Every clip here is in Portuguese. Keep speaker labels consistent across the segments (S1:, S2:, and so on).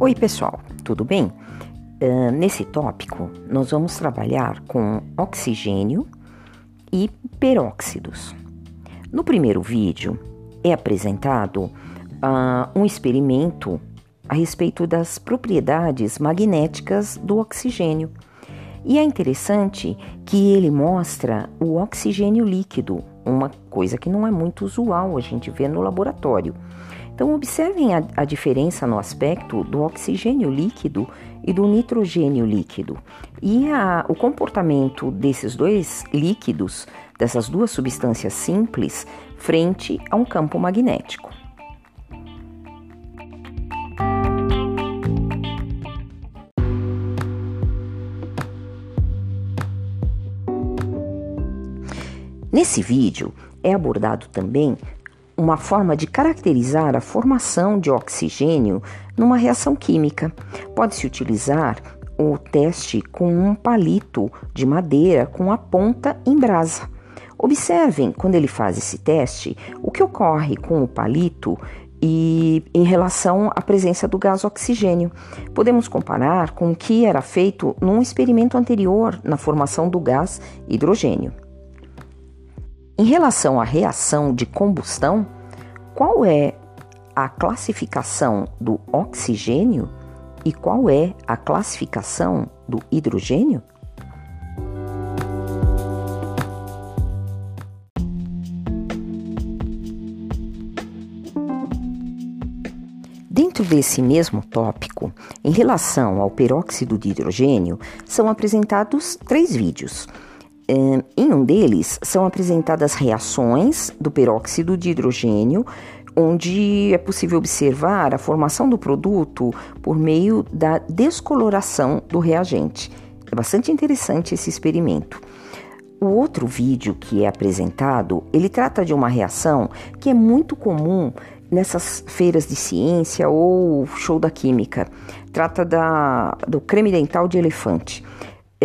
S1: Oi, pessoal, tudo bem? Uh, nesse tópico, nós vamos trabalhar com oxigênio e peróxidos. No primeiro vídeo, é apresentado uh, um experimento a respeito das propriedades magnéticas do oxigênio. E é interessante que ele mostra o oxigênio líquido, uma coisa que não é muito usual a gente ver no laboratório. Então, observem a, a diferença no aspecto do oxigênio líquido e do nitrogênio líquido. E a, o comportamento desses dois líquidos, dessas duas substâncias simples, frente a um campo magnético. Nesse vídeo é abordado também uma forma de caracterizar a formação de oxigênio numa reação química. Pode-se utilizar o teste com um palito de madeira com a ponta em brasa. Observem, quando ele faz esse teste, o que ocorre com o palito e em relação à presença do gás oxigênio. Podemos comparar com o que era feito num experimento anterior na formação do gás hidrogênio. Em relação à reação de combustão, qual é a classificação do oxigênio e qual é a classificação do hidrogênio? Dentro desse mesmo tópico, em relação ao peróxido de hidrogênio, são apresentados três vídeos. Em um deles são apresentadas reações do peróxido de hidrogênio, onde é possível observar a formação do produto por meio da descoloração do reagente. É bastante interessante esse experimento. O outro vídeo que é apresentado, ele trata de uma reação que é muito comum nessas feiras de ciência ou show da química. Trata da, do creme dental de elefante.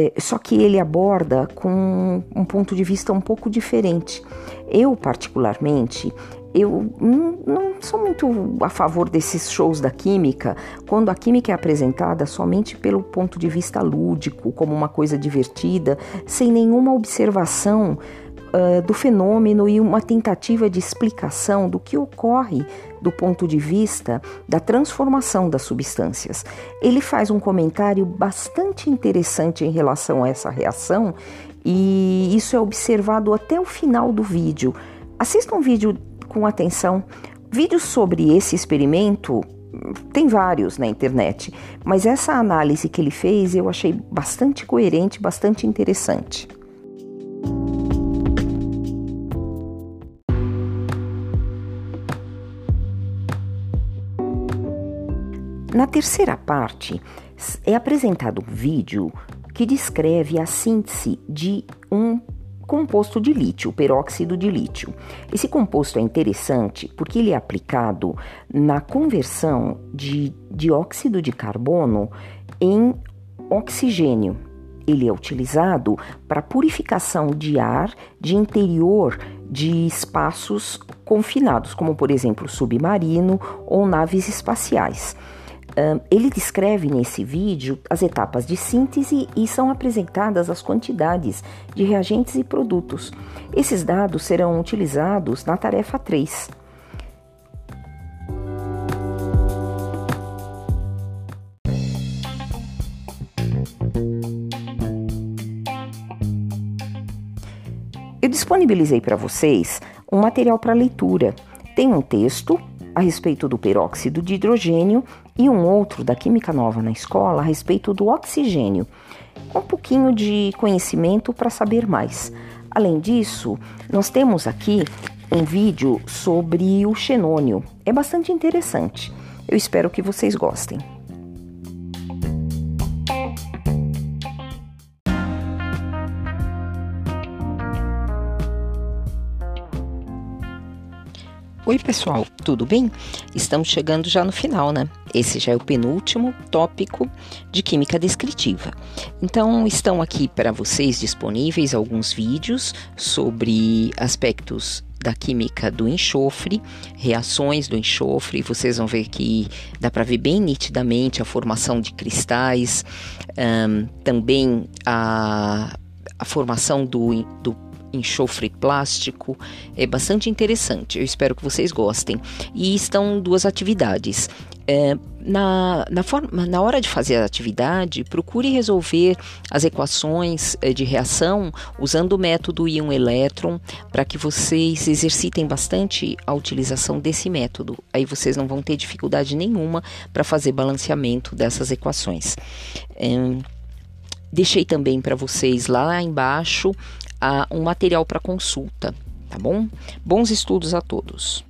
S1: É, só que ele aborda com um ponto de vista um pouco diferente. Eu, particularmente, eu não, não, sou muito a favor desses shows da química, quando a química é apresentada somente pelo ponto de vista lúdico, como uma coisa divertida, sem nenhuma observação uh, do fenômeno e uma tentativa de explicação do que ocorre do ponto de vista da transformação das substâncias. Ele faz um comentário bastante interessante em relação a essa reação e isso é observado até o final do vídeo. Assista um vídeo com atenção. Vídeos sobre esse experimento tem vários na internet, mas essa análise que ele fez eu achei bastante coerente, bastante interessante. Na terceira parte, é apresentado um vídeo que descreve a síntese de um composto de lítio, peróxido de lítio. Esse composto é interessante porque ele é aplicado na conversão de dióxido de carbono em oxigênio. Ele é utilizado para purificação de ar de interior de espaços confinados, como por exemplo submarino ou naves espaciais ele descreve nesse vídeo as etapas de síntese e são apresentadas as quantidades de reagentes e produtos. Esses dados serão utilizados na tarefa 3. Eu disponibilizei para vocês um material para leitura. Tem um texto a respeito do peróxido de hidrogênio e um outro da Química Nova na escola a respeito do oxigênio. Um pouquinho de conhecimento para saber mais. Além disso, nós temos aqui um vídeo sobre o xenônio. É bastante interessante. Eu espero que vocês gostem. Oi, pessoal, tudo bem? Estamos chegando já no final, né? Esse já é o penúltimo tópico de química descritiva. Então, estão aqui para vocês disponíveis alguns vídeos sobre aspectos da química do enxofre, reações do enxofre. Vocês vão ver que dá para ver bem nitidamente a formação de cristais, um, também a, a formação do, do enxofre plástico. É bastante interessante. Eu espero que vocês gostem. E estão duas atividades. É, na, na, forma, na hora de fazer a atividade, procure resolver as equações é, de reação usando o método íon-elétron para que vocês exercitem bastante a utilização desse método. Aí vocês não vão ter dificuldade nenhuma para fazer balanceamento dessas equações. É, deixei também para vocês lá embaixo uh, um material para consulta, tá bom? Bons estudos a todos.